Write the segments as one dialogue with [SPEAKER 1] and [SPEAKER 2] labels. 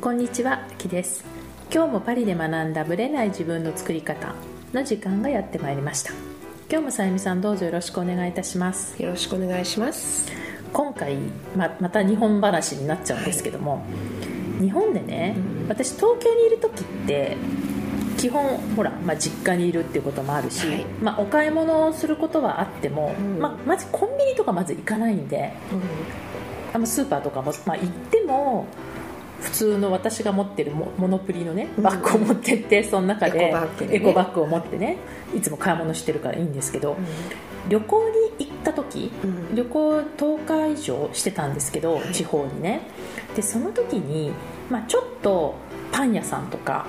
[SPEAKER 1] こんにちは、きです。今日もパリで学んだブレない自分の作り方の時間がやってまいりました。今日もさゆみさんどうぞよろしくお願いいたします。
[SPEAKER 2] よろしくお願いします。
[SPEAKER 1] 今回ままた日本話になっちゃうんですけども、日本でね、私東京にいる時って基本ほら、まあ、実家にいるっていうこともあるし、
[SPEAKER 2] はい。
[SPEAKER 1] まあ、お買い物をすることはあっても、
[SPEAKER 2] うん。
[SPEAKER 1] まあ、まずコンビニとかまず行かないんであのスーパーとかも、まあ、行っても普通の私が持ってるモモノプリのね
[SPEAKER 2] うん。
[SPEAKER 1] バッグを持ってって、その中で
[SPEAKER 2] エコバッグ
[SPEAKER 1] を持ってねいつも買い物してるからいいんですけど、旅行に行った時
[SPEAKER 2] うん。
[SPEAKER 1] 旅行10日以上してたんですけど、
[SPEAKER 2] はい。
[SPEAKER 1] 地方にね。でその時に、まあ、ちょっとパン屋さんとか、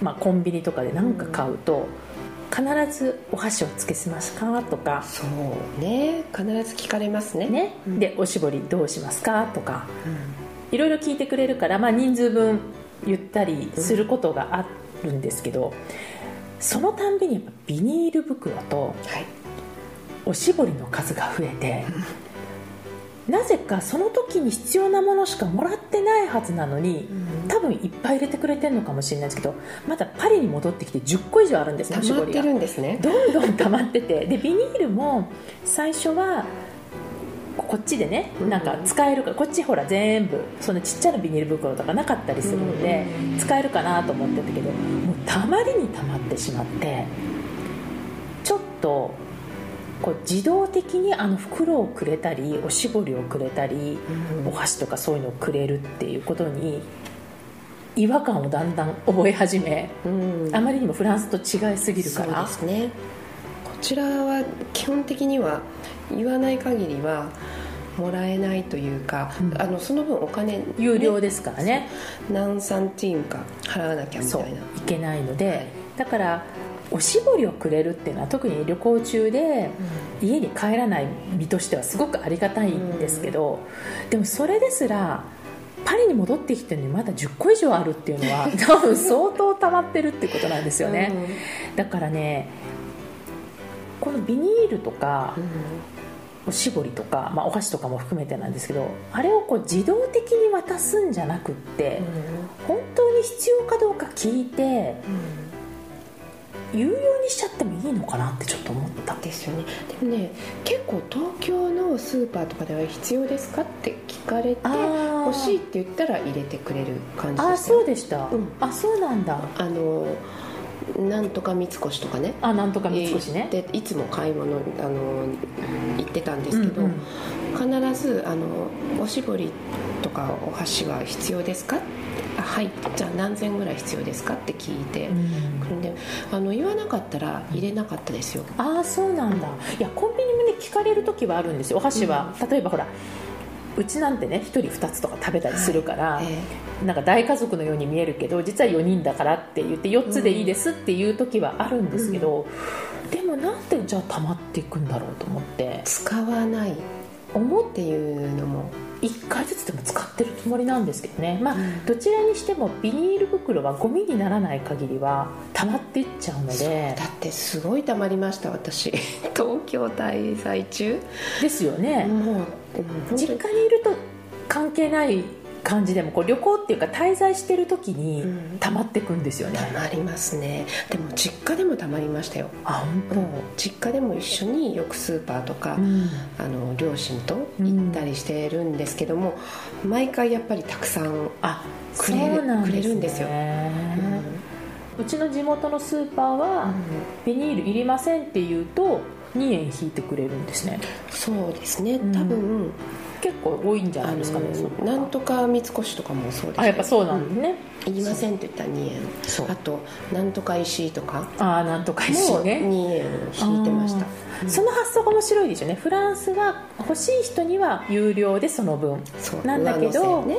[SPEAKER 1] まあ、コンビニとかで何か買うと、必ず「お箸をつけしますか?」とか
[SPEAKER 2] そうね。必ず聞かれますね。
[SPEAKER 1] ね、
[SPEAKER 2] うん。
[SPEAKER 1] で「おしぼりどうしますか?」とかいろいろ聞いてくれるから、まあ、人数分言ったりすることがあるんですけど、そのたんびにやっぱビニール袋と
[SPEAKER 2] はい。
[SPEAKER 1] おしぼりの数が増えてなぜかその時に必要なものしかもらってないはずなのに多分いっぱい入れてくれてるのかもしれないですけどまだパリに戻ってきて10個以上あるんですね
[SPEAKER 2] ね。
[SPEAKER 1] どんどん溜まってて。でビニールも最初はこっちでね
[SPEAKER 2] うん
[SPEAKER 1] なんか使えるかこっちほら全部そのちっちゃなビニール袋とかなかったりするので
[SPEAKER 2] うん
[SPEAKER 1] 使えるかなと思ってたけどもうたまりにたまってしまってちょっとこう自動的にあの袋をくれたりおしぼりをくれたり
[SPEAKER 2] うん
[SPEAKER 1] お箸とかそういうのをくれるっていうことに違和感をだんだん覚え始め
[SPEAKER 2] うん。
[SPEAKER 1] あまりにもフランスと違いすぎるから。
[SPEAKER 2] ですね。こちらは基本的には言わない限りはもらえないというか、
[SPEAKER 1] うん。
[SPEAKER 2] あのその分お金、ね
[SPEAKER 1] 有料ですからね。
[SPEAKER 2] 何サンティームか払わなきゃみ
[SPEAKER 1] そう
[SPEAKER 2] たいな。い
[SPEAKER 1] けないので、だからおしぼりをくれるっていうのは特に旅行中で家に帰らない身としてはすごくありがたいんですけど、でもそれですらパリに戻ってきてるのにまだ10個以上あるっていうのは 多分相当溜まってるってことなんですよね、だからねこのビニールとか
[SPEAKER 2] うん
[SPEAKER 1] おしぼりとか、まあ、お箸とかも含めてなんですけどあれをこう自動的に渡すんじゃなくって、本当に必要かどうか聞いて有料にしちゃってもいいのかなってちょっと思った。
[SPEAKER 2] ですよね。でもね結構東京のスーパーとかでは必要ですかって聞かれて
[SPEAKER 1] あー。
[SPEAKER 2] 欲しいって言ったら入れてくれる感じ
[SPEAKER 1] ああ
[SPEAKER 2] ですよ
[SPEAKER 1] そうでした、
[SPEAKER 2] うん。
[SPEAKER 1] あそうなんだ。
[SPEAKER 2] あのなんとか三越とかね。
[SPEAKER 1] あなんとか三越ね、
[SPEAKER 2] でいつも買い物あの行ってたんですけど、
[SPEAKER 1] うんうん。
[SPEAKER 2] 必ずあの「おしぼりとかお箸は必要ですか?」あはいじゃあ何千ぐらい必要ですか?」って聞いて、
[SPEAKER 1] うん。
[SPEAKER 2] であの言わなかったら入れなかったですよ、
[SPEAKER 1] ああそうなんだ。いやコンビニもね聞かれる時はあるんですよ。お箸は、例えばほらうちなんてね1人2つとか食べたりするから、
[SPEAKER 2] え
[SPEAKER 1] なんか大家族のように見えるけど実は4人だからって言って4つでいいですっていう時はあるんですけど、でもなんでじゃあ溜まっていくんだろうと思って
[SPEAKER 2] 使わないっ
[SPEAKER 1] 思って
[SPEAKER 2] いうのも
[SPEAKER 1] 1回ずつでも使ってるつもりなんですけどね。まあ、
[SPEAKER 2] うん。
[SPEAKER 1] どちらにしてもビニール袋はゴミにならない限りは溜まっていっちゃうので。
[SPEAKER 2] だってすごい溜まりました私。東京滞在中。
[SPEAKER 1] ですよね、
[SPEAKER 2] もう、
[SPEAKER 1] 実
[SPEAKER 2] に。
[SPEAKER 1] 家にいると関係ない感じでもこう旅行っていうか滞在してる時に
[SPEAKER 2] うん。
[SPEAKER 1] 溜まっていくんですよね、
[SPEAKER 2] 溜まりますね。でも実家でも溜まりましたよ。
[SPEAKER 1] あ本
[SPEAKER 2] 実家でも一緒によくスーパーとか、
[SPEAKER 1] 当、うん。
[SPEAKER 2] あの両親と行ったりしてるんですけども、毎回やっぱりたくさん、
[SPEAKER 1] あ
[SPEAKER 2] くれる
[SPEAKER 1] ね。
[SPEAKER 2] くれるんですよ。
[SPEAKER 1] うちの地元のスーパーは、ビニールいりませんって言うと2円引いてくれるんですね。
[SPEAKER 2] そうですね。
[SPEAKER 1] ん。
[SPEAKER 2] 多分、
[SPEAKER 1] 結構多いんじゃ
[SPEAKER 2] あ
[SPEAKER 1] ないですかね
[SPEAKER 2] なんとか三越とかもそうです
[SPEAKER 1] あやっぱそうなんですね、
[SPEAKER 2] いりませんって言ったら2円あとなんとか石とか。
[SPEAKER 1] ああなんとか
[SPEAKER 2] も
[SPEAKER 1] 石
[SPEAKER 2] 2
[SPEAKER 1] ね
[SPEAKER 2] 円引いてました。
[SPEAKER 1] その発想が面白いですよね。フランスは欲しい人には有料でその分。なんだけど
[SPEAKER 2] 上乗せね、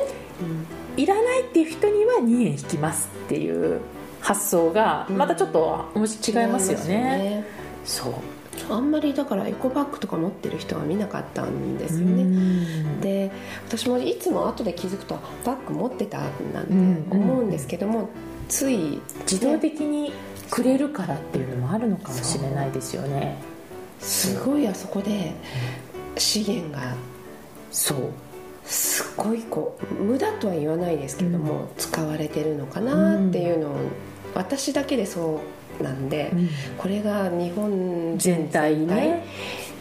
[SPEAKER 1] いらないっていう人には2円引きますっていう発想がまたちょっとおもし違いますよね,、そう
[SPEAKER 2] あんまりだからエコバッグとか持ってる人は見なかったんですよ
[SPEAKER 1] う
[SPEAKER 2] ね
[SPEAKER 1] ん。
[SPEAKER 2] で私もいつも後で気づくとバッグ持ってたなんて
[SPEAKER 1] うん
[SPEAKER 2] 思うんですけども、つい
[SPEAKER 1] 自動的にくれるからっていうのもあるのかもしれないですよね。
[SPEAKER 2] すごいあそこで資源が
[SPEAKER 1] そう。
[SPEAKER 2] すごいこう無駄とは言わないですけども、使われてるのかなっていうのを、私だけでそうなんで、これが日本全体にね。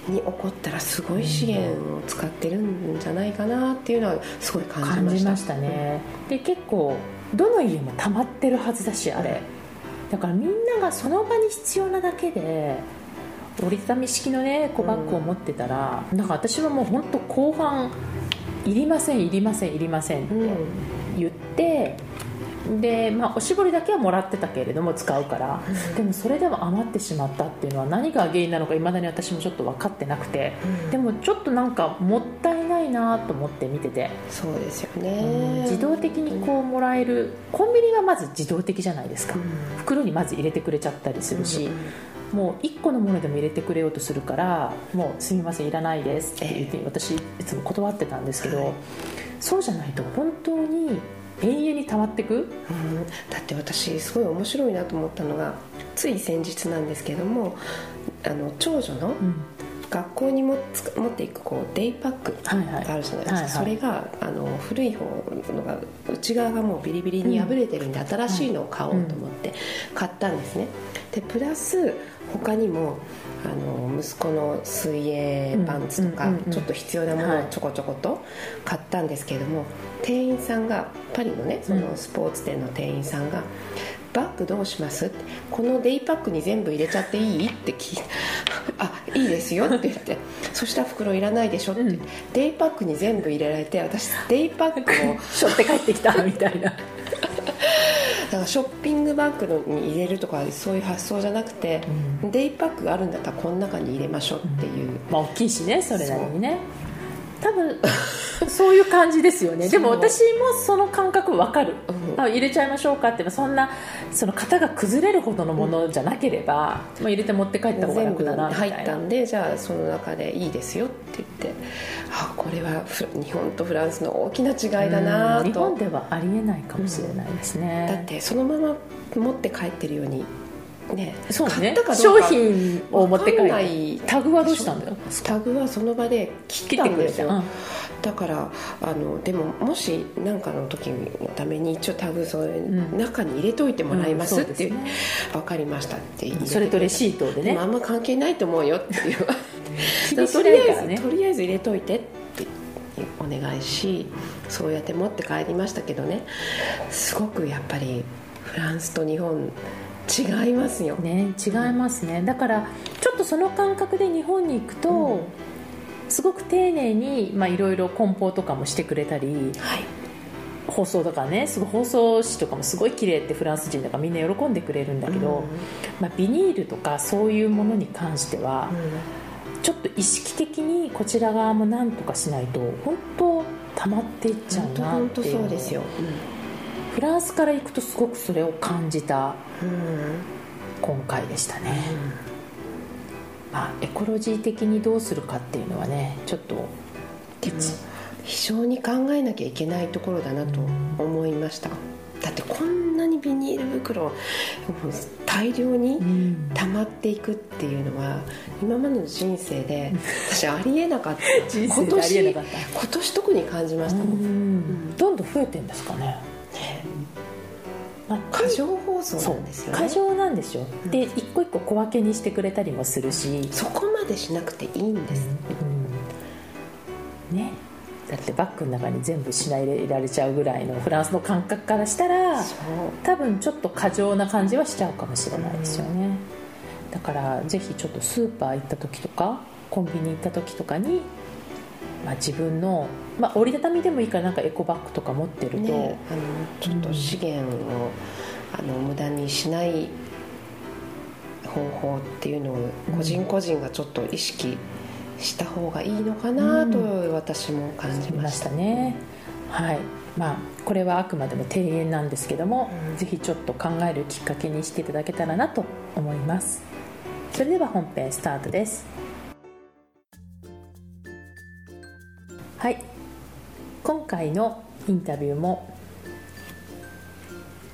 [SPEAKER 2] に起こったらすごい資源を使ってるんじゃないかなっていうのはすごい感じました。
[SPEAKER 1] ね、で結構どの家も溜まってるはずだしあれ。だからみんながその場に必要なだけで折りたたみ式のね小バッグを持ってたら、うん、なんか私はもう本当後半いりませんいりませんいりませんって言って、で、まあ、おしぼりだけはもらってたけれども使うから、でもそれでも余ってしまったっていうのは何が原因なのかいまだに私もちょっと分かってなくて、でもちょっとなんかもったいないなと思って見てて。
[SPEAKER 2] そうですよね、
[SPEAKER 1] 自動的にこうもらえるコンビニはまず自動的じゃないですか、袋にまず入れてくれちゃったりするし、もう1個のものでも入れてくれようとするからもうすみませんいらないですって言って私いつも断ってたんですけど、はい、そうじゃないと本当に永遠に溜まってく、うん、
[SPEAKER 2] だって私すごい面白いなと思ったのがつい先日なんですけどもあの長女の学校にも持っていくこうデイパックがあるじゃないですか、はいはい、それがあの古い方のが内側がもうビリビリに破れてるんで、うん、新しいのを買おうと思って買ったんですね。でプラス他にもあの息子の水泳パンツとか、ちょっと必要なものをちょこちょこと買ったんですけれども、店員さんがパリのねそのスポーツ店の店員さんが「バッグどうします?」って「このデイパックに全部入れちゃっていい?」って聞いて「あいいですよ」って言って「そしたら袋いらないでしょ」って、うん、デイパックに全部入れられて私デイパックを
[SPEAKER 1] 背負って帰ってきたみたいな
[SPEAKER 2] だからショッピングバッグに入れるとかそういう発想じゃなくて、うん、デイパックがあるんだったらこの中に入れましょうっていう、うん、
[SPEAKER 1] まあ大きいしねそれなりにね多分そういう感じですよね。でも私もその感覚分かる、うん、入れちゃいましょうかって。そんなその型が崩れるほどのものじゃなければ、うん、まあ、入れて持って帰った方が楽だな
[SPEAKER 2] 入ったんでじゃあその中でいいですよって言って。あこれは日本とフランスの大きな違いだなと、
[SPEAKER 1] 日本ではありえないかもしれないですね、
[SPEAKER 2] だってそのまま持って帰ってるようにね、
[SPEAKER 1] そうね。商品を持って帰る。タグはどうしたんだ？よ
[SPEAKER 2] タグはその場で切ったんですよ、うん、だからあのでももし何かの時のために一応タグそれ、うん、中に入れといてもらいます、うん、って、ね、分かりましたって
[SPEAKER 1] それとレシートでね。
[SPEAKER 2] あんま関係ないと思うよっていう。とりあえず、ね、とりあえず入れといてってお願いしそうやって持って帰りましたけどね。すごくやっぱりフランスと日本違いますよ。
[SPEAKER 1] ね違いますね。だからちょっとその感覚で日本に行くと、うん、すごく丁寧にいろいろ梱包とかもしてくれたり、はい、放送とかねすごい放送紙とかもすごい綺麗ってフランス人とかみんな喜んでくれるんだけど、うん、まあ、ビニールとかそういうものに関しては、うん、ちょっと意識的にこちら側も何とかしないと本当溜まっていっちゃうなっていう。
[SPEAKER 2] そうですよ、
[SPEAKER 1] フランスから行くとすごくそれを感じた今回でしたね、まあ、エコロジー的にどうするかっていうのはねちょっと
[SPEAKER 2] でも非常に考えなきゃいけないところだなと思いました、だってこんなにビニール袋大量に溜まっていくっていうのは今までの人生で私 ありえなかった。今年今年特に感じましたも
[SPEAKER 1] ん。どんどん増えてんですかね
[SPEAKER 2] まあ、過剰包装なんですよね。
[SPEAKER 1] 過剰なんですよ、うん、で一個一個小分けにしてくれたりもするし。
[SPEAKER 2] そこまでしなくていいんです、
[SPEAKER 1] うん、ね。だってバッグの中に全部しない入れられちゃうぐらいのフランスの感覚からしたら多分ちょっと過剰な感じはしちゃうかもしれないですよね、うん、だからぜひちょっとスーパー行った時とかコンビニ行った時とかにまあ、自分の、まあ、折りたたみでもいいからなんかエコバッグとか持ってると、ね、
[SPEAKER 2] あのちょっと資源を、あの無駄にしない方法っていうのを個人個人がちょっと意識した方がいいのかなと私も感じました,、
[SPEAKER 1] ね。はい。まあ、これはあくまでも提言なんですけども、うん、ぜひちょっと考えるきっかけにしていただけたらなと思います。それでは本編スタートですはい今回のインタビューも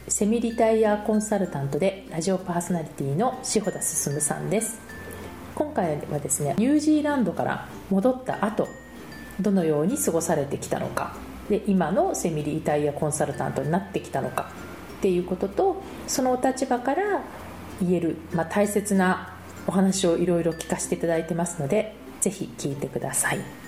[SPEAKER 1] セミリタイヤコンサルタントでラジオパーソナリティの志保田進さんです今回はですねニュージーランドから戻った後どのように過ごされてきたのかで今のセミリタリアコンサルタントになってきたのかっていうこととそのお立場から言える、まあ、大切なお話をいろいろ聞かせていただいてますのでぜひ聞いてください。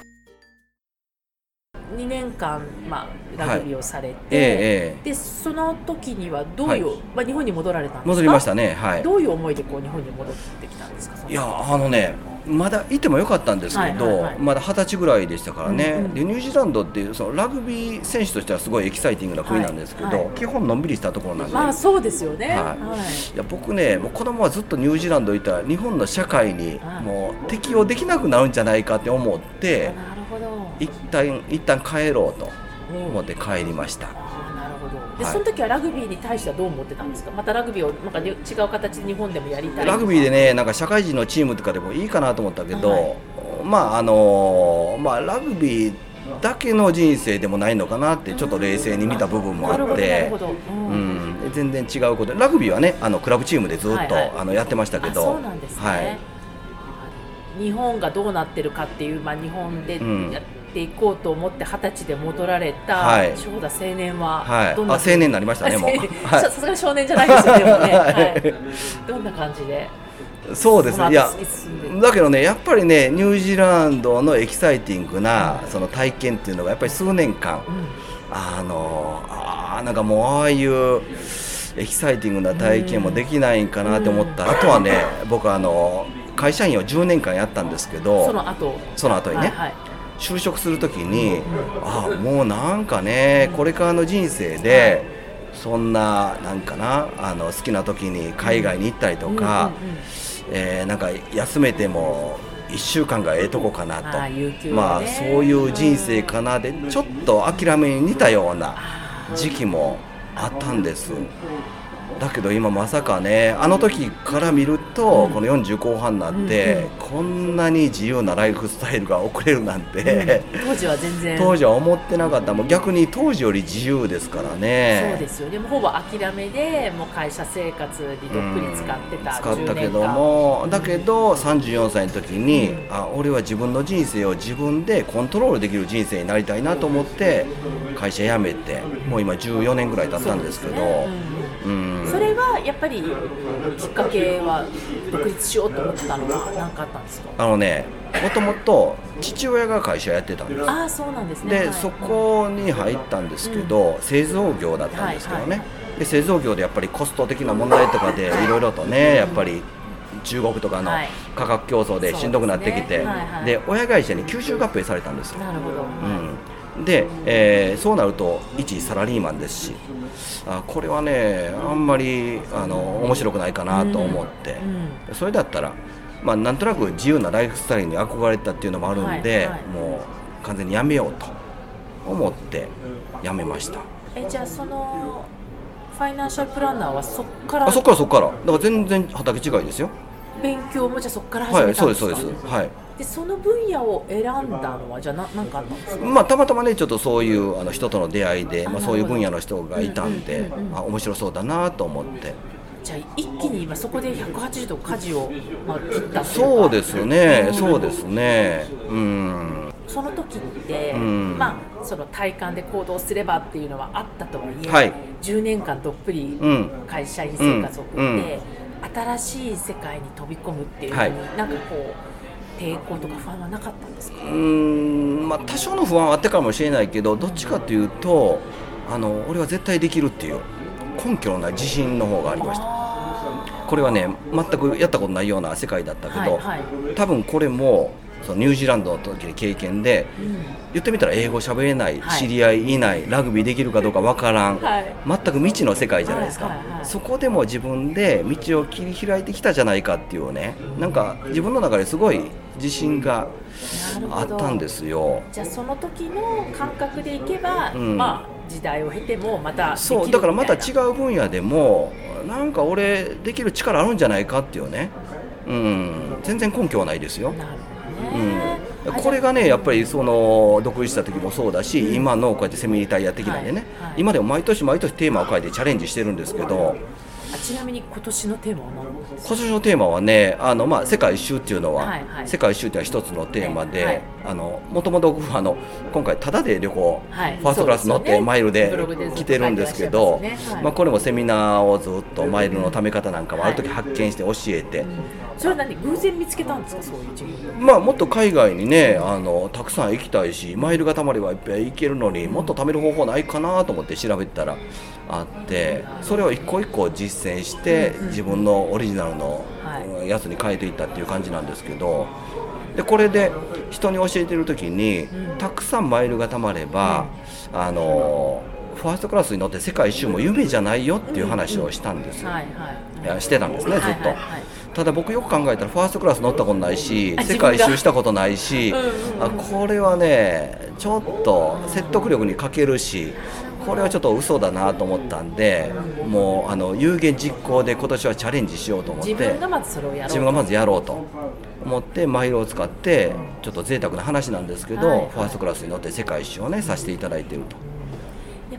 [SPEAKER 1] 2年間、まあ、ラグビーをされて、はいえー、でその時にはどういう、はい、まあ、日本に戻られたんですか？
[SPEAKER 3] 戻りましたね、はい、
[SPEAKER 1] どういう思いでこう日本に戻ってきたんですか？
[SPEAKER 3] いやあのねまだいてもよかったんですけど、はいはいはい、まだ二十歳ぐらいでしたからね、うんうん、でニュージーランドっていうそのラグビー選手としてはすごいエキサイティングな国なんですけど、はい。はい、基本のんびりしたところなんで、
[SPEAKER 1] まあ、そうですよね、はい。
[SPEAKER 3] はい、いや僕ねもう子供はずっとニュージーランドいたら日本の社会にもう適応できなくなるんじゃないかって思って、一旦一旦帰ろうと思って帰りました。
[SPEAKER 1] で、その時はラグビーに対してはどう思ってたんですか？またラグビーをなんか違う形で日本でもやりたい
[SPEAKER 3] ラグビーでねなんか社会人のチームとかでもいいかなと思ったけど、はい、まああのまあラグビーだけの人生でもないのかなってちょっと冷静に見た部分もあって、うん、全然違うこと。ラグビーはねあのクラブチームでずっと、はいはい、あのやってましたけど。
[SPEAKER 1] そうなんですね、はい、日本がどうなってるかっていう、まあ、日本でやってていこうと思って二十歳で戻られた長田青年は
[SPEAKER 3] どんな、はい、あ青年になりましたねも
[SPEAKER 1] う。さすがに少年じゃないですよね はい、どんな感じで？
[SPEAKER 3] そうですね。いやだけどねやっぱりねニュージーランドのエキサイティングなその体験っていうのがやっぱり数年間、うん、あのあなんかもうああいうエキサイティングな体験もできないんかなって思った、うん、あとはね僕あの会社員を10年間やったんですけど
[SPEAKER 1] その後？
[SPEAKER 3] その後にね、はいはい。就職する時にあもうなんかねこれからの人生でそんななんかなあの好きな時に海外に行ったりとか、えー、なんか休めても1週間がええとこかなと。まあそういう人生かなでちょっと諦めに似たような時期もあったんです。だけど今まさかねあの時から見ると、この40後半になって、こんなに自由なライフスタイルが送れるなんて、
[SPEAKER 1] 当時は全然。
[SPEAKER 3] 当時は思ってなかった。もう逆に当時より自由ですからね。
[SPEAKER 1] そうですよ。でもほぼ諦めでもう会社生活にどっぷり使ってた、
[SPEAKER 3] 使ったけどもだけど34歳の時に、うん、あ俺は自分の人生を自分でコントロールできる人生になりたいなと思って会社辞めてもう今14年ぐらい経ったんですけど。
[SPEAKER 1] それはやっぱりきっかけは独立しようと思ったのは何かあったんですか？
[SPEAKER 3] あのねもともと父親が会社やってたんです。
[SPEAKER 1] あそうなんですね。
[SPEAKER 3] で、はい、そこに入ったんですけど、うん、製造業だったんですけどね、はいはい、で製造業でやっぱりコスト的な問題とかでい。ろいろとね、やっぱり中国とかの価格競争でしんどくなってきて、で、ね。はいはい、親会社に吸収合併されたんですよ。なるほど、うん、で、えー、そうなると一サラリーマンですしあこれはねあんまりあの面白くないかなと思って、うん、それだったら、まあ、なんとなく自由なライフスタイルに憧れたっていうのもあるんで、はいはい、もう完全にやめようと思ってやめました。
[SPEAKER 1] えじゃあそのファイナンシャルプランナーはそっから？あ
[SPEAKER 3] そっからそっから。だから全然畑違いですよ。
[SPEAKER 1] 勉強もじゃあそこから始めたんですか、はい、そうですそうです。はい
[SPEAKER 3] で
[SPEAKER 1] その分野を選んだのはじゃあな何かあったんですか、
[SPEAKER 3] まあ、たまたまねちょっとそういうあの人との出会いでまあ、そういう分野の人がいたんで、うんうんうんうん、あ面白そうだなと思って。
[SPEAKER 1] じゃあ一気に今そこで180度舵を、まあ、切った
[SPEAKER 3] そうですよね、うん、そうですね。うん。
[SPEAKER 1] その時って、うん、まあその体感で行動すればっていうのはあったとはいえ、はい、10年間どっぷり会社員生活を送って、うん。新しい世界に飛び込むっていうふうに、はい、なんかこう抵抗とか不安はなかったんですか？うん
[SPEAKER 3] まあ多少の不安はあったかもしれないけどどっちかというとあの俺は絶対できるっていう根拠のない自信の方がありました。これはね全くやったことないような世界だったけど、はいはい、多分これもそのニュージーランドの時の経験で、うん、言ってみたら英語喋れない、はい、知り合いいないラグビーできるかどうかわからん、はい、全く未知の世界じゃないですか、はいはいはい、そこでも自分で道を切り開いてきたじゃないかっていうねなんか自分の中ですごい自信があったんですよ。
[SPEAKER 1] じゃあその時の感覚でいけば、うん、まあ時代を経てもまた
[SPEAKER 3] そうだからまた違う分野でもなんか俺できる力あるんじゃないかっていうね。うん。全然根拠はないですよ。なるほどうん、これがねやっぱりその独立した時もそうだし、うん、今のこうやってセミリタイヤ的なんでね、今でも毎年毎年テーマを変えてチャレンジしてるんですけど
[SPEAKER 1] ちなみに今年のテーマは何？
[SPEAKER 3] 今年のテーマはねあの、まあ、世界一周っていうのは、はいはい、世界一周っていうのは一つのテーマで、はい、あのもともとあの今回ただで旅行、はい、ファーストクラス乗ってマイルで来てるんですけど、ね。はい、まあ、これもセミナーをずっとマイルのため方なんかもある時発見して教えて、
[SPEAKER 1] それは何？偶然見つけたんですか？そういう
[SPEAKER 3] まあもっと海外にねあのたくさん行きたいしマイルがたまればいっぱい行けるのにもっと貯める方法ないかなと思って調べたらあってそれを一個一個実践して自分のオリジナルのやつに変えていったっていう感じなんですけどでこれで人に教えてる時にたくさんマイルがたまればあのファーストクラスに乗って世界一周も夢じゃないよっていう話をしたんですよ、してたんですねずっと。ただ僕よく考えたらファーストクラス乗ったことないし世界一周したことないし、あこれはねちょっと説得力に欠けるしこれはちょっと嘘だなと思ったんでもうあの有言実行で今年はチャレンジしようと思って
[SPEAKER 1] 自分がまずそれをやろう
[SPEAKER 3] 自分がまずやろうと思ってマイルを使ってちょっと贅沢な話なんですけど、はい、ファーストクラスに乗って世界一周をねさせていただいていると。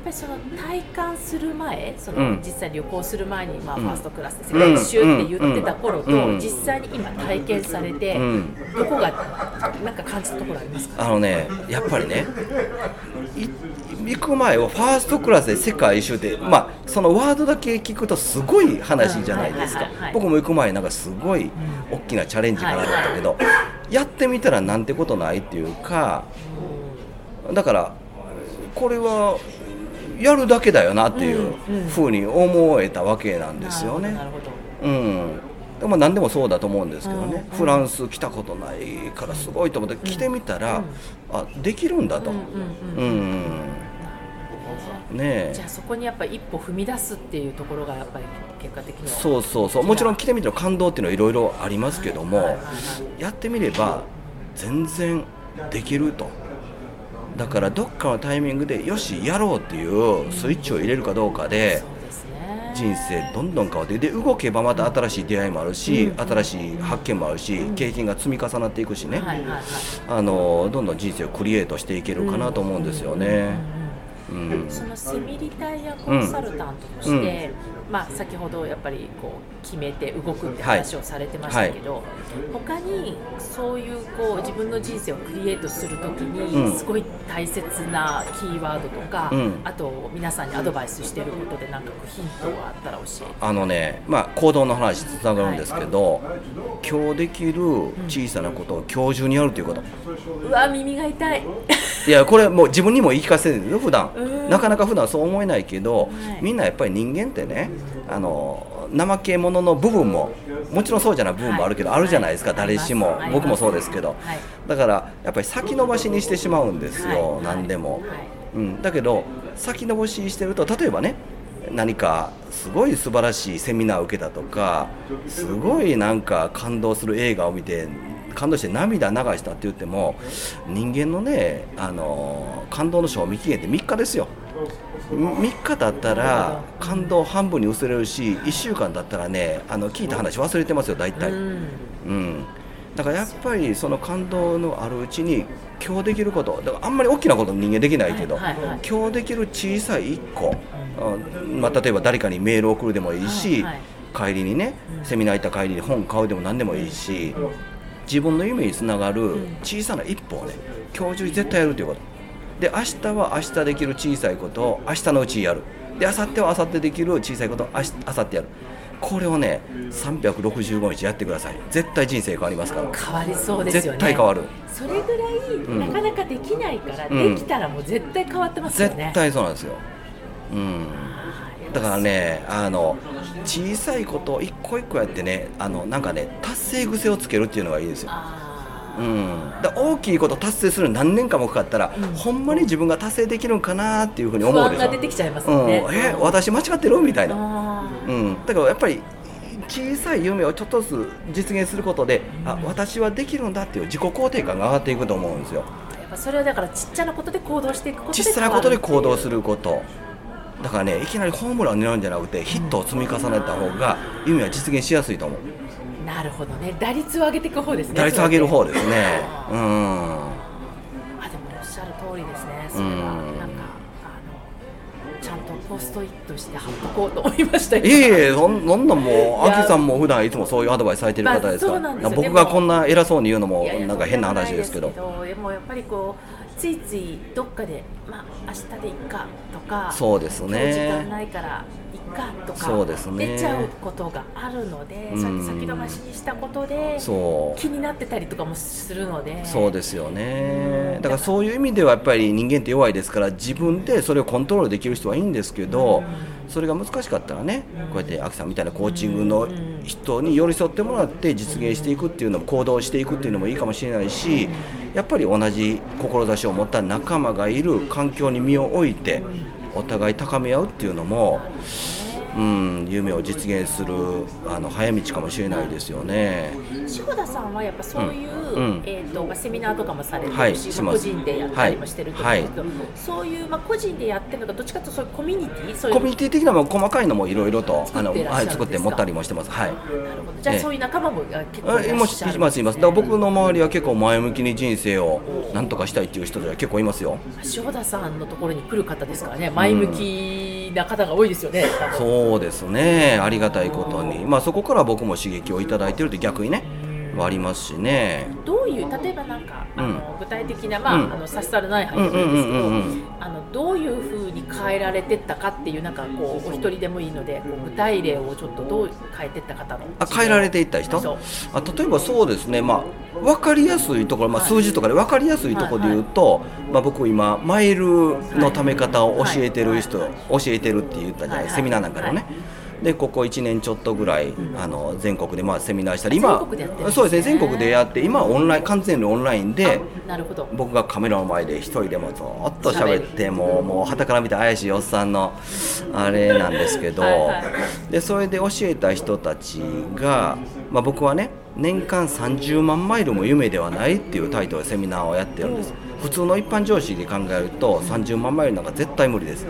[SPEAKER 1] やっぱりその体感する前その実際旅行する前に、まあ、ファーストクラスで世界一周って言ってた頃と、実際に今体験されて、どこがなんか感じたところありますか？
[SPEAKER 3] あのねやっぱりね行く前はファーストクラスで世界一周ってまあそのワードだけ聞くとすごい話じゃないですか。僕も行く前なんかすごい大きなチャレンジかなだったけど、やってみたらなんてことないっていうかだからこれはやるだけだよなっていうふうに思えたわけなんですよね。うん、でも何でもそうだと思うんですけどね、フランス来たことないからすごいと思って来てみたら、あできるんだと。うん
[SPEAKER 1] ねじゃあそこにやっぱり一歩踏み出すっていうところがやっぱり結果的には。
[SPEAKER 3] そうそうそう。もちろん来てみての感動っていうのはいろいろありますけども、やってみれば全然できると。だからどっかのタイミングでよしやろうっていうスイッチを入れるかどうかで、人生どんどん変わってで動けばまた新しい出会いもあるし、新しい発見もあるし、経験が積み重なっていくしね、あのどんどん人生をクリエイトしていけるかなと思うんですよね。
[SPEAKER 1] うん、そのセミリタイアコンサルタントとして、まあ、先ほどやっぱりこう決めて動くって話をされてましたけど、はい、他にそういうこう自分の人生をクリエイトするときにすごい大切なキーワードとか、うん、あと皆さんにアドバイスしてることで何かヒントがあったら教えて。
[SPEAKER 3] あのね、まあ、行動の話つながるんですけど、はい、今日できる小さなことを今日中にやるということ、
[SPEAKER 1] うわ耳が痛い。
[SPEAKER 3] いやこれもう自分にも言い聞かせてるんですよ普段。なかなか普段そう思えないけど、はい、みんなやっぱり人間ってねあの怠け者の部分ももちろんそうじゃない部分もあるけど、はい、あるじゃないですか、はい、誰しも。僕もそうですけど、だからやっぱり先延ばしにしてしまうんですよ、何でも、うん、だけど先延ばしにしてると例えばね何かすごい素晴らしいセミナーを受けたとかすごいなんか感動する映画を見て感動して涙流したって言っても人間のねあの感動の賞味期限って3日ですよ3日だったら感動半分に薄れるし1週間だったらねあの聞いた話忘れてますよ大体、うん、うん、だからやっぱりその感動のあるうちに今日できること。だからあんまり大きなこと人間できないけど、はいはいはい、今日できる小さい1個、うん。まあ、例えば誰かにメールを送るでもいいし、はいはい、帰りにねセミナー行った帰りに本買うでも何でもいいし、自分の夢につながる小さな一歩をね今日中に絶対やるということで明日は明日できる小さいことを明日のうちやる。で明後日は明後日できる小さいことを明日明後日やる。これをね365日やってください。絶対人生変わりますから。
[SPEAKER 1] 変わりそうですよ
[SPEAKER 3] ね。絶対変わる。
[SPEAKER 1] それぐらい、うん、なかなかできないから、できたらもう絶対変わってますよね。
[SPEAKER 3] 絶対そうなんですよ。うん。だからねあの小さいことを一個一個やってねあのなんかね達成癖をつけるっていうのがいいですようん、だ大きいこと達成するの何年かもかかったら、うん、ほんまに自分が達成できるんかなっていうふうに思うでしょ。
[SPEAKER 1] 出てきちゃいますね、
[SPEAKER 3] うん、え私間違ってる？みたいな、うん、だからやっぱり小さい夢をちょっとずつ実現することで、うん、あ私はできるんだっていう自己肯定感が上がっていくと思うんですよ。
[SPEAKER 1] やっぱそれはだからちっちゃなことで行動していくこと
[SPEAKER 3] 小さなことで行動すること。だからねいきなりホームランを狙うんじゃなくてヒットを積み重ねた方が夢は実現しやすいと思う
[SPEAKER 1] なるほどね。打率を上げていく方ですね。
[SPEAKER 3] 打率を上げる方ですね。うん。
[SPEAKER 1] あでもおっしゃる通りですね。それは、なんかあのちゃんポストイットして貼っとこうと思いました
[SPEAKER 3] いえいえそんなんもうアキさんも普段いつもそういうアドバイスされてる方ですから、まあ、僕がこんな偉そうに言うのもなんか変な話ですけど。
[SPEAKER 1] でもやっぱりこうついついどっかでまあ明日でいいかとか
[SPEAKER 3] そうですね。
[SPEAKER 1] 時間ないからかとか出ちゃうことがあるので、うやって先延ばしにしたことで気になってたりとかもするので。
[SPEAKER 3] そうですよね、だからそういう意味ではやっぱり人間って弱いですから自分でそれをコントロールできる人はいいんですけど、それが難しかったらねこうやってアキさんみたいなコーチングの人に寄り添ってもらって実現していくっていうのも行動していくっていうのもいいかもしれないしやっぱり同じ志を持った仲間がいる環境に身を置いてお互い高め合うっていうのもうん、夢を実現するあの早道かもしれないですよね。
[SPEAKER 1] 志保田さんはやっぱそういう、うん、えーとまあ、セミナーとかもされてるし、はい、し個人でやったりもしてると思うんですけど、はい、そういう、まあ、個人でやってるのかどっちかというとそういうコミュニティそういう
[SPEAKER 3] コミュニティ的なも細かいのもいろいろとあの、はい、作って持ったりもしてます。はい、なる
[SPEAKER 1] ほどじゃあ、そういう仲間も結構いらっしゃる
[SPEAKER 3] いますいます。だから僕の周りは結構前向きに人生をなんとかしたいっていう人では結構いますよ。
[SPEAKER 1] 志保田さんのところに来る方ですからね前向きな方が多いですよね。
[SPEAKER 3] そうですね。ありがたいことに、まあ、そこから僕も刺激をいただいてるって逆にね、ありますしね。
[SPEAKER 1] どういう例えばなんか、あの具体的な、まあ、あの差し障るない話なんですけど、あのどういうふうに変えられてったかっていうなんかこうお一人でもいいので具体例をちょっとどう変えてった方の？
[SPEAKER 3] あ変えられていった人？あ例えばそうですね、まあ、分かりやすいところ、まあ、数字とかで分かりやすいところで言うと、まあ、僕今マイルのため方を教えてる人、教えてるって言ったじゃない、セミナーなんかでね。でここ1年ちょっとぐらい、あの全国でまあセミナーしたり今そうですね全国でやって今オンライン完全にオンラインで僕がカメラの前で一人でもずっと喋ってもうもう旗から見た怪しいおっさんのあれなんですけどでそれで教えた人たちが、まあ、僕はね年間30万マイルも夢ではないっていうタイトルでセミナーをやってるんです。普通の一般常識で考えると30万マイルなんか絶対無理です。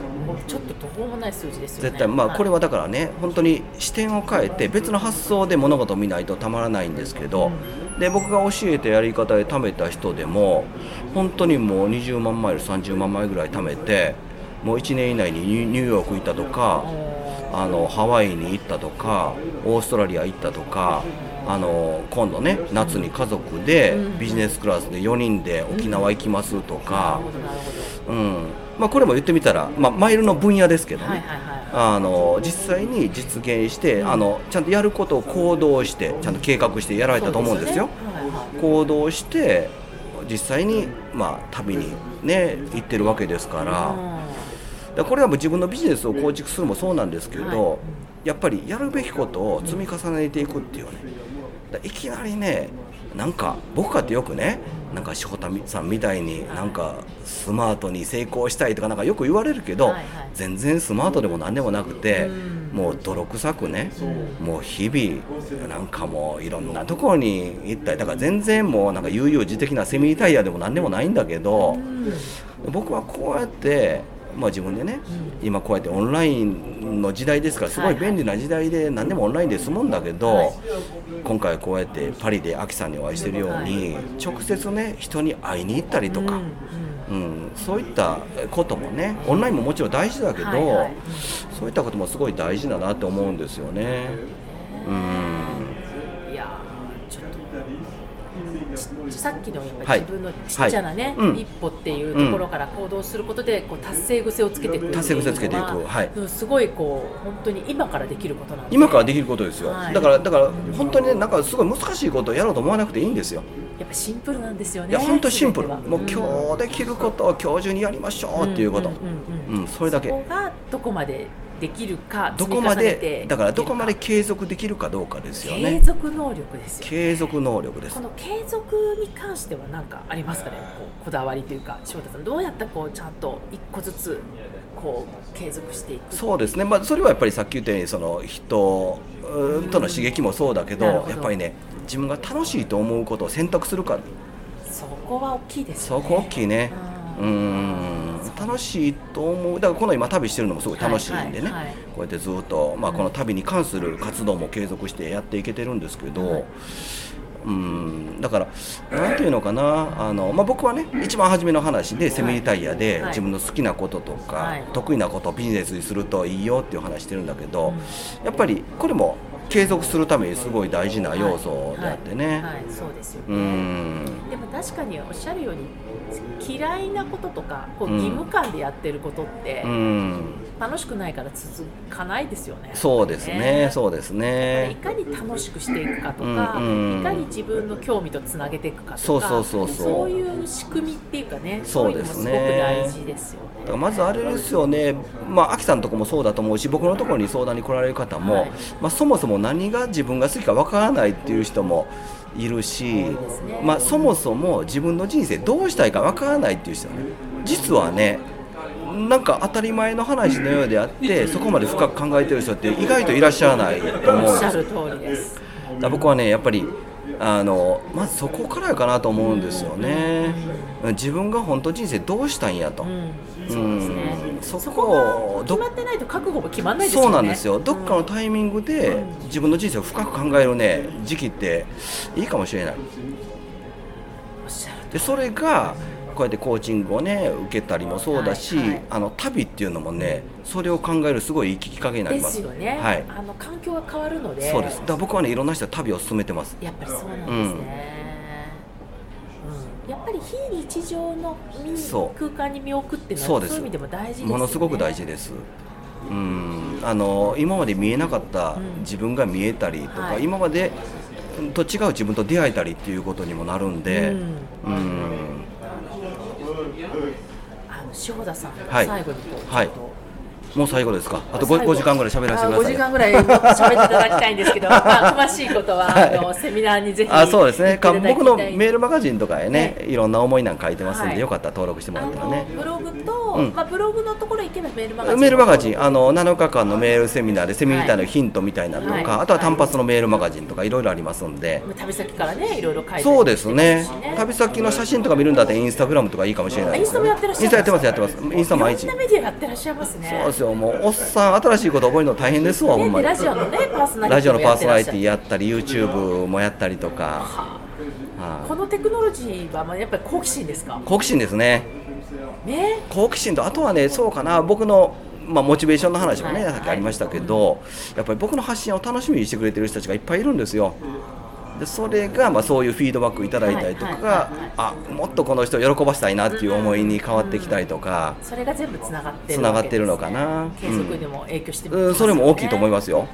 [SPEAKER 1] ちょっと途方もない数字ですよ
[SPEAKER 3] ね。絶対まあこれはだからね本当に視点を変えて別の発想で物事を見ないとたまらないんですけど、で僕が教えたやり方で貯めた人でも本当にもう20万マイル30万マイルぐらい貯めてもう1年以内にニューヨーク行ったとかあのハワイに行ったとかオーストラリア行ったとかあの今度ね夏に家族でビジネスクラスで4人で沖縄行きますとか、うん。まあ、これも言ってみたら、まあ、マイルの分野ですけどね、あの実際に実現して、あのちゃんとやることを行動してちゃんと計画してやられたと思うんですよ。行動して実際に、まあ、旅に、ね、行ってるわけですから。これはもう自分のビジネスを構築するもそうなんですけど、やっぱりやるべきことを積み重ねていくっていうね。いきなりねなんか僕かってよくねなんか志保田さんみたいになんかスマートに成功したいとかなんかよく言われるけど、全然スマートでも何でもなくて、もう泥臭くね、もう日々なんかもういろんなところに行ったりだから全然もうなんか悠々自適なセミリタイヤでも何でもないんだけど、僕はこうやってまあ、自分でね、うん、今こうやってオンラインの時代ですからすごい便利な時代で何でもオンラインで済むんだけど、はい、今回こうやってパリでアキさんにお会いしてるように、直接ね人に会いに行ったりとか、うん、うん、そういったこともねオンラインももちろん大事だけど、はいはい、そういったこともすごい大事だなって思うんですよね。うん
[SPEAKER 1] さっきのやっぱり自分のちっちゃなね、はいはい、一歩っていうところから行動することでこう達成癖をつけていく
[SPEAKER 3] 達成癖つけていく、はい、
[SPEAKER 1] すごいこう本当に今からできることなん
[SPEAKER 3] で。今からできることですよ、はい、だからだから本当にねなんかすごい難しいことをやろうと思わなくていいんですよ。
[SPEAKER 1] やっぱシンプルなんですよね
[SPEAKER 3] いや本当シンプル。もう今日できることを今日中にやりましょうっていうこと。うんそれだけ。そ
[SPEAKER 1] こがどこまでできるか
[SPEAKER 3] どこまでだからどこまで継続できるかどうかですよね。
[SPEAKER 1] 継続能力ですよ、
[SPEAKER 3] ね、継続能力です。
[SPEAKER 1] この継続に関しては何かありますかね？こうこだわりというか柴田さんどうやったらこうちゃんと一個ずつこう継続していく？
[SPEAKER 3] そうですね、まあ、それはやっぱりさっき言ったようにその人との刺激もそうだけどやっぱりね自分が楽しいと思うことを選択するか
[SPEAKER 1] そこは大きいです、
[SPEAKER 3] ね、そこ大きいね。うん楽しいと思う。だからこの今旅してるのもすごい楽しいんでね、はいはい、こうやってずっと、まあ、この旅に関する活動も継続してやっていけてるんですけど、うん。だから何ていうのかな。あの、まあ、僕はね一番初めの話でセミリタイヤで自分の好きなこととか、得意なことをビジネスにするといいよっていう話してるんだけど、やっぱりこれも継続するためにすごい大事な要素であってね、はい。
[SPEAKER 1] はい。はい、そうですよね。うん。でも確かにおっしゃるように嫌いなこととかこう義務感でやってることって、うん、楽しくないから続かないですよね。
[SPEAKER 3] そうですねそうですね。
[SPEAKER 1] いかに楽しくしていくかとか、うんうん、いかに自分の興味とつなげていくかとかそうそうそうそう。そういう仕組みっていうかねそうですね。すごく大事ですよね。
[SPEAKER 3] だからまずあれですよね、まあ、秋さんとこもそうだと思うし僕のところに相談に来られる方も、はい、まあ、そもそも何が自分が好きかわからないっていう人もいるし、ね、まあ、そもそも自分の人生どうしたいかわからないっていう人はね。実はねなんか当たり前の話のようであってそこまで深く考えてる人って意外といらっしゃらないと思うんです。だ僕はねやっぱりあのまずそこからやかなと思うんですよね、自分が本当人生どうしたいんやと、
[SPEAKER 1] そこ決まってないと覚悟も決まんないですよ
[SPEAKER 3] ね。そうなんですよ。どっかのタイミングで自分の人生を深く考えるね時期っていいかもしれない。でそれがこうやってコーチングをね受けたりもそうだし、はいはい、あの旅っていうのもねそれを考えるすごいいいきっかけになります。
[SPEAKER 1] よね、はい、あの環境が変わるので。
[SPEAKER 3] そうです。だから僕はねいろんな人は旅を進めてます。
[SPEAKER 1] やっぱりそうなんですね、うん、やっぱり非日常の空間に身を置くっていうのはそういう意味でも大事です、ね、
[SPEAKER 3] ものすごく大事です。うん。あの今まで見えなかった自分が見えたりとか、うんはい、今までと違う自分と出会えたりっていうことにもなるんで、うん、うん
[SPEAKER 1] 塩田さん、最後にこう、はい、
[SPEAKER 3] もう最後ですか？あと 5, 5時間ぐらい喋らせてください。
[SPEAKER 1] 5時間ぐらい喋っていただきたいんですけど、まあ、詳しいことは、はい、あのセミナーにぜひあ
[SPEAKER 3] そうですね。僕のメールマガジンとかへね、いろんな思いなんか書いてますんで、はい、よかったら登録してもらったらね。
[SPEAKER 1] ブログと、うん、まあブログのところ行けばメールマガジン。
[SPEAKER 3] メールマガジンあの7日間のメールセミナーでセミナーのヒントみたいなとか、はい、あとは単発のメールマガジンとかいろいろありますんで。
[SPEAKER 1] 旅先からねいろいろ書いて、
[SPEAKER 3] そうですね。旅先の写真とか見るんだってインスタグラムとかいいかもしれない
[SPEAKER 1] インスタもやってらっしゃる。インス
[SPEAKER 3] タやってますやってます。インスタ毎日。
[SPEAKER 1] いろんなメディアやってらっしゃいますね。
[SPEAKER 3] そうですよ。もうおっさん新しいこと覚えるの大変ですわ、ほんまに。
[SPEAKER 1] ラジオのねパーソナリティ
[SPEAKER 3] やったり YouTube もやったりとか、
[SPEAKER 1] はあ、このテクノロジーはまあやっぱり好奇心ですか？
[SPEAKER 3] 好奇心ですね。ね。好奇心とあとはねそうかな。僕のまあ、モチベーションの話もね、はい、さっきありましたけど、やっぱり僕の発信を楽しみにしてくれてる人たちがいっぱいいるんですよ。でそれがまあそういうフィードバックいただいたりとか、あもっとこの人を喜ばせたいなっていう思いに変わってきたりとか、
[SPEAKER 1] それが全部つながって
[SPEAKER 3] る、ね、がってるのかな？
[SPEAKER 1] 継続にも影響して
[SPEAKER 3] ね、うん、それも大きいと思いますよ。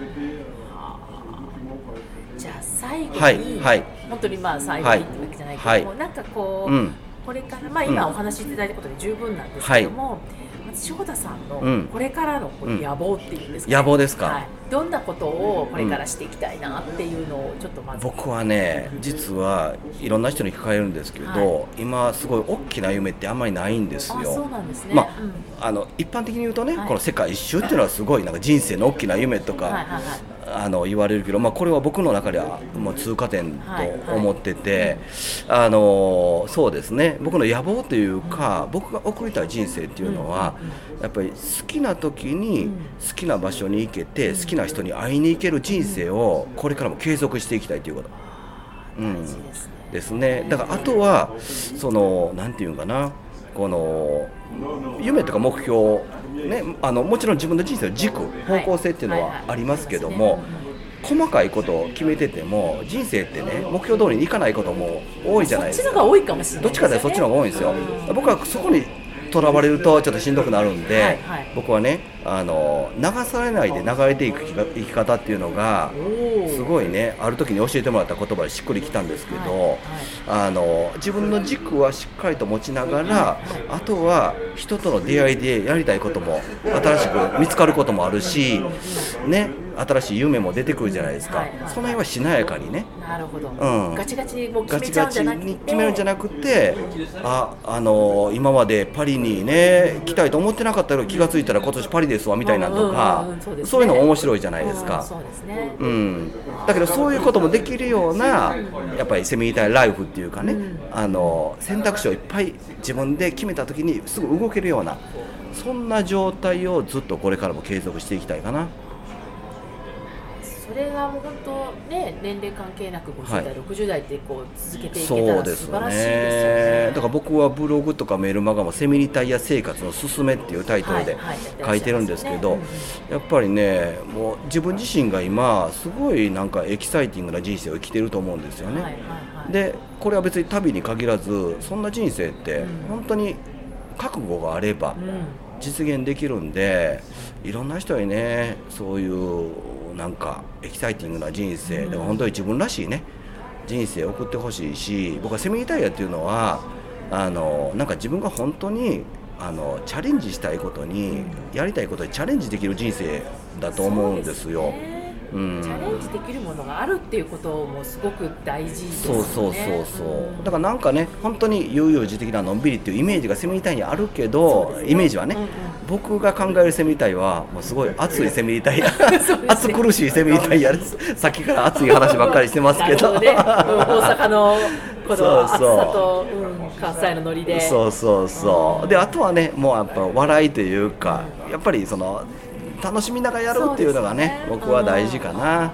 [SPEAKER 1] じゃあ最後に、はいはい、本当にまあ最後にってわけじゃないけども、はい、なんかこう、うん、これからまあ今お話しいただいたことで十分なんですけども、はい。翔太さんのこれからの野望っていうんですか、
[SPEAKER 3] ね。うん、野望ですか、はい、
[SPEAKER 1] どんなことをこれからしていきたいなっていうのをちょっとまず、
[SPEAKER 3] 僕はね実はいろんな人に聞かれるんですけど、はい、今すごい大きな夢ってあんまりないんですよ。
[SPEAKER 1] そうなんですね、
[SPEAKER 3] まあ、うん、あの一般的に言うとね、はい、この世界一周っていうのはすごいなんか人生の大きな夢とか、はい。はい。はい。あの言われるけど、まあ、これは僕の中ではもう通過点と思ってて、はいはい、あのそうですね。僕の野望というか、うん、僕が送りたい人生っていうのは、うん、やっぱり好きな時に好きな場所に行けて、好きな人に会いに行ける人生をこれからも継続していきたいということ。うん、ですね。だからあとはそのなんていうかな。この夢とか目標ね、あのもちろん自分の人生の軸、方向性っていうのはありますけども、細かいことを決めてても人生ってね目標通りにいかないことも多いじゃないですか。
[SPEAKER 1] どっちのが多いかもしれない、
[SPEAKER 3] どっちかでそっちの方が多いんですよ、僕はそこにとらわれるとちょっとしんどくなるんで、はいはい、僕はねあの流されないで流れていく生き方っていうのがすごいねある時に教えてもらった言葉でしっくりきたんですけど、あの自分の軸はしっかりと持ちながら、はい、あとは人との出会いでやりたいことも新しく見つかることもあるしね新しい夢も出てくるじゃないですか、はいはい、その辺はしなやかにね。
[SPEAKER 1] なるほど、うん、ガチガチにもう決めちゃうんじゃなくて。
[SPEAKER 3] 決めるんじゃなくてああの今までパリにね来たいと思ってなかったけど気が付いたら今年パリですわみたいなとか、そういうの面白いじゃないですか、そうですね、うん、だけどそういうこともできるようなやっぱりセミリタイライフっていうかね、あの選択肢をいっぱい自分で決めた時にすぐ動けるようなそんな状態をずっとこれからも継続していきたいかな。
[SPEAKER 1] それがもう本当ね年齢関係なく50代、はい、60代ってこう続けていけたら素晴らしいですよね、
[SPEAKER 3] ね、だから僕はブログとかメールマガも「セミリタイヤ生活のすすめ」っていうタイトルで書いてるんですけど、はいはいやっぱりねもう自分自身が今すごいなんかエキサイティングな人生を生きてると思うんですよね、はいはいはい、でこれは別に旅に限らずそん。な人生って本当に覚悟があれば実現できるんでいろんな人にねそういうなんかエキサイティングな人生、でも本当に自分らしいね。人生を送ってほしいし僕はセミリタイヤっていうのはあのなんか自分が本当にあのチャレンジしたいことにやりたいことにチャレンジできる人生だと思うんですよ。
[SPEAKER 1] うん、チャレンジできるものがあるっていうこともすごく大事ですね。
[SPEAKER 3] そうそうそうそう、うん、だからなんかね本当に悠々自適なのんびりっていうイメージがセミリタイにあるけど、ね、イメージはね、うんうん、僕が考えるセミリタイはもうすごい熱いセミリタイヤ、熱苦しいセミリタイヤですさっきから熱い話ばっかりしてますけど。
[SPEAKER 1] ど、ね、大阪のこの暑さと関西のノリで。
[SPEAKER 3] そうそうそう、であとはねもうやっぱ笑いというか、やっぱりその楽しみながらやるっていうのがね、ね、僕は大事かな、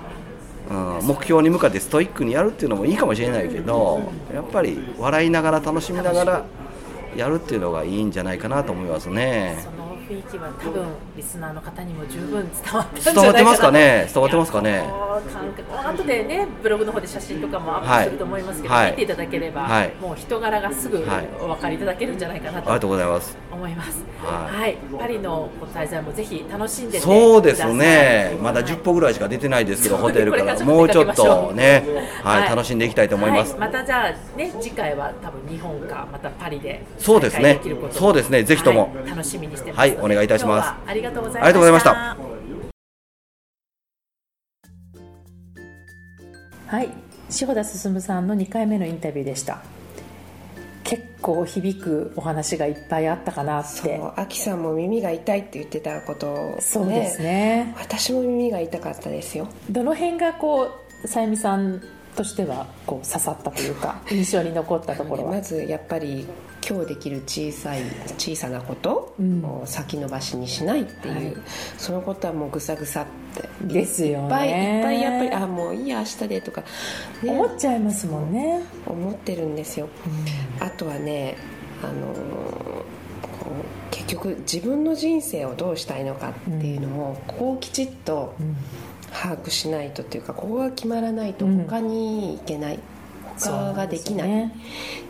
[SPEAKER 3] うん、目標に向かってストイックにやるっていうのもいいかもしれないけどやっぱり笑いながら楽しみながらやるっていうのがいいんじゃないかなと思いますね。
[SPEAKER 1] 雰囲気は多分リスナーの方にも十分伝わって
[SPEAKER 3] 伝わってますかね？伝わってますかね？
[SPEAKER 1] 後でねブログの方で写真とかもアップすると思いますけど、はい、見ていただければ、はい、もう人柄がすぐお分かりいただけるんじゃないかなと、
[SPEAKER 3] ありがとうございます。
[SPEAKER 1] 思います、はい、パリの滞在もぜひ楽しんで
[SPEAKER 3] そうですね。まだ10歩ぐらいしか出てないですけど、ホテルから。もうちょっとね、はい。楽しんでいきたいと思います、
[SPEAKER 1] またじゃあね次回は多分日本かまたパリで
[SPEAKER 3] そうですね。そうですね。ぜひとも、
[SPEAKER 1] 楽しみにしてます、
[SPEAKER 3] はいお願いいたします。
[SPEAKER 1] ありがとうございました。はい塩田進さんの2回目のインタビューでした。結構響くお話がいっぱいあったかなって。そう
[SPEAKER 2] アキさんも耳が痛いって言ってたことを、
[SPEAKER 1] ね、そうですね。
[SPEAKER 2] 私も耳が痛かったですよ。
[SPEAKER 1] どの辺がこうさゆみさんとしてはこう刺さったというか印象に残ったところは？
[SPEAKER 2] まずやっぱり今日できる小さい小さなことを先延ばしにしないっていう、うんはい、そのことはもうぐさぐさって
[SPEAKER 1] ですよ、ね、
[SPEAKER 2] いっぱいいっぱいやっぱりあもういいや明日でとか、
[SPEAKER 1] ね、思っちゃいますもんね。
[SPEAKER 2] 思ってるんですよ、うん、あとはねあの結局自分の人生をどうしたいのかっていうのをこうきちっと把握しないとっていうかここが決まらないと他にいけない、うん、他ができないっ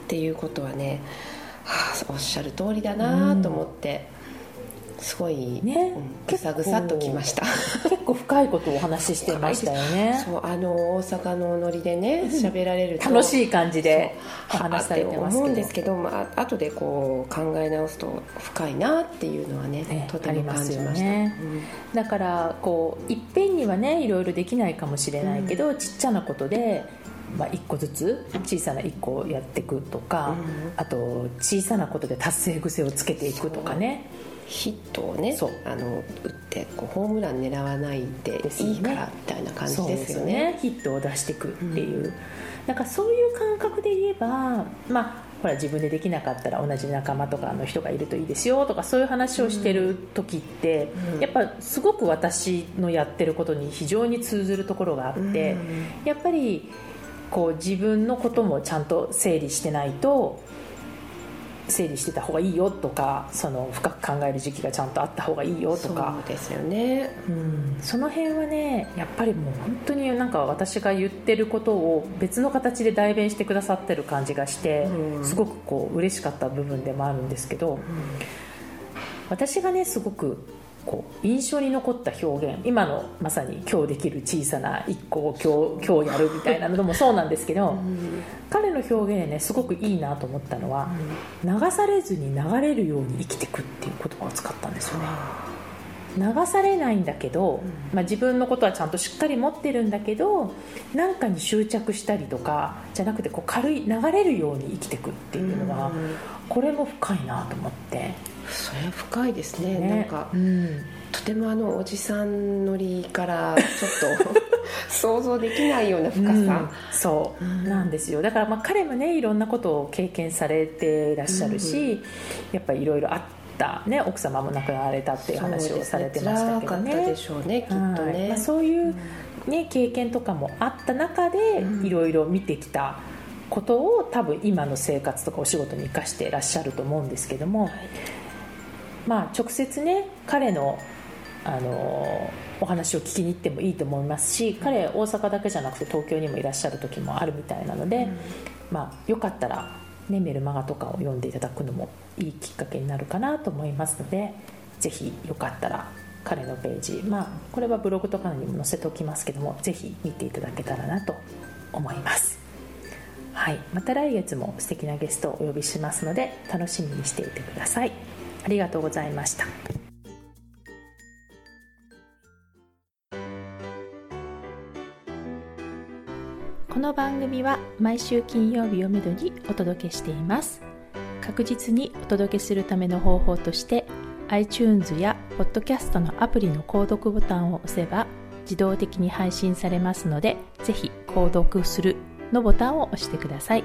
[SPEAKER 2] ていうことはねはあ、おっしゃる通りだなと思って、すごい、ね。うん、ぐさぐさっときました。
[SPEAKER 1] 結構深いことをお話ししてましたよね。
[SPEAKER 2] そうあの大阪のノリでね喋られる
[SPEAKER 1] と楽しい感じでお話されてます
[SPEAKER 2] 思うんですけど、まあ後でこう考え直すと深いなっていうのはね、ね、とても感じました、ね。
[SPEAKER 1] うん、だからこういっぺんにはねいろいろできないかもしれないけど、うん、ちっちゃなことでまあ、1個ずつ小さな1個をやっていくとか、うん、あと小さなことで達成癖をつけていくとかね。
[SPEAKER 2] ヒットをねあの打ってこうホームラン狙わないでいいからみたいな感じですよね、ね、
[SPEAKER 1] ヒットを出していくっていう、うん、なんかそういう感覚で言えばまあほら自分でできなかったら同じ仲間とかの人がいるといいですよとかそういう話をしてる時って、うん、やっぱすごく私のやってることに非常に通ずるところがあって、うん、やっぱりこう自分のこともちゃんと整理してないと整理してた方がいいよとかその深く考える時期がちゃんとあった方がいいよとか。
[SPEAKER 2] そうですよね、
[SPEAKER 1] うん、その辺はねやっぱりもう本当になんか私が言ってることを別の形で代弁してくださってる感じがして、うん、すごくこう嬉しかった部分でもあるんですけど、うん、私がねすごくこう印象に残った表現今のまさに今日できる小さな一個を今日今日やるみたいなのもそうなんですけど、うん、彼の表現でねすごくいいなと思ったのは、うん、流されずに流れるように生きていくっていう言葉を使ったんですよね。流されないんだけど、まあ、自分のことはちゃんとしっかり持ってるんだけど何かに執着したりとかじゃなくてこう軽い流れるように生きていくっていうのは、これも深いなと思って。
[SPEAKER 2] それ深いですね、ね、なんか、うん、とてもあのおじさん乗りからちょっと 想像できないような深さ、うん、
[SPEAKER 1] そう、うん、なんですよ。だからまあ彼もねいろんなことを経験されていらっしゃるし、やっぱりいろいろあた、ね、奥様も亡くなられたっていう話をされてましたけどね。
[SPEAKER 2] でしょうねきっとね、まあ、
[SPEAKER 1] そういう、ね、経験とかもあった中でいろいろ見てきたことを多分今の生活とかお仕事に生かしていらっしゃると思うんですけども、まあ、直接ね彼のあのお話を聞きに行ってもいいと思いますし彼大阪だけじゃなくて東京にもいらっしゃる時もあるみたいなので、うん、まあ、よかったら、ね、メルマガとかを読んでいただくのもいいきっかけになるかなと思いますのでぜひよかったら彼のページ、まあ、これはブログとかにも載せておきますけどもぜひ見ていただけたらなと思います。はい、また来月も素敵なゲストをお呼びしますので楽しみにしていてください。ありがとうございました。この番組は毎週金曜日をめどにお届けしています確実にお届けするための方法として iTunes や Podcast のアプリの購読ボタンを押せば自動的に配信されますのでぜひ購読するのボタンを押してください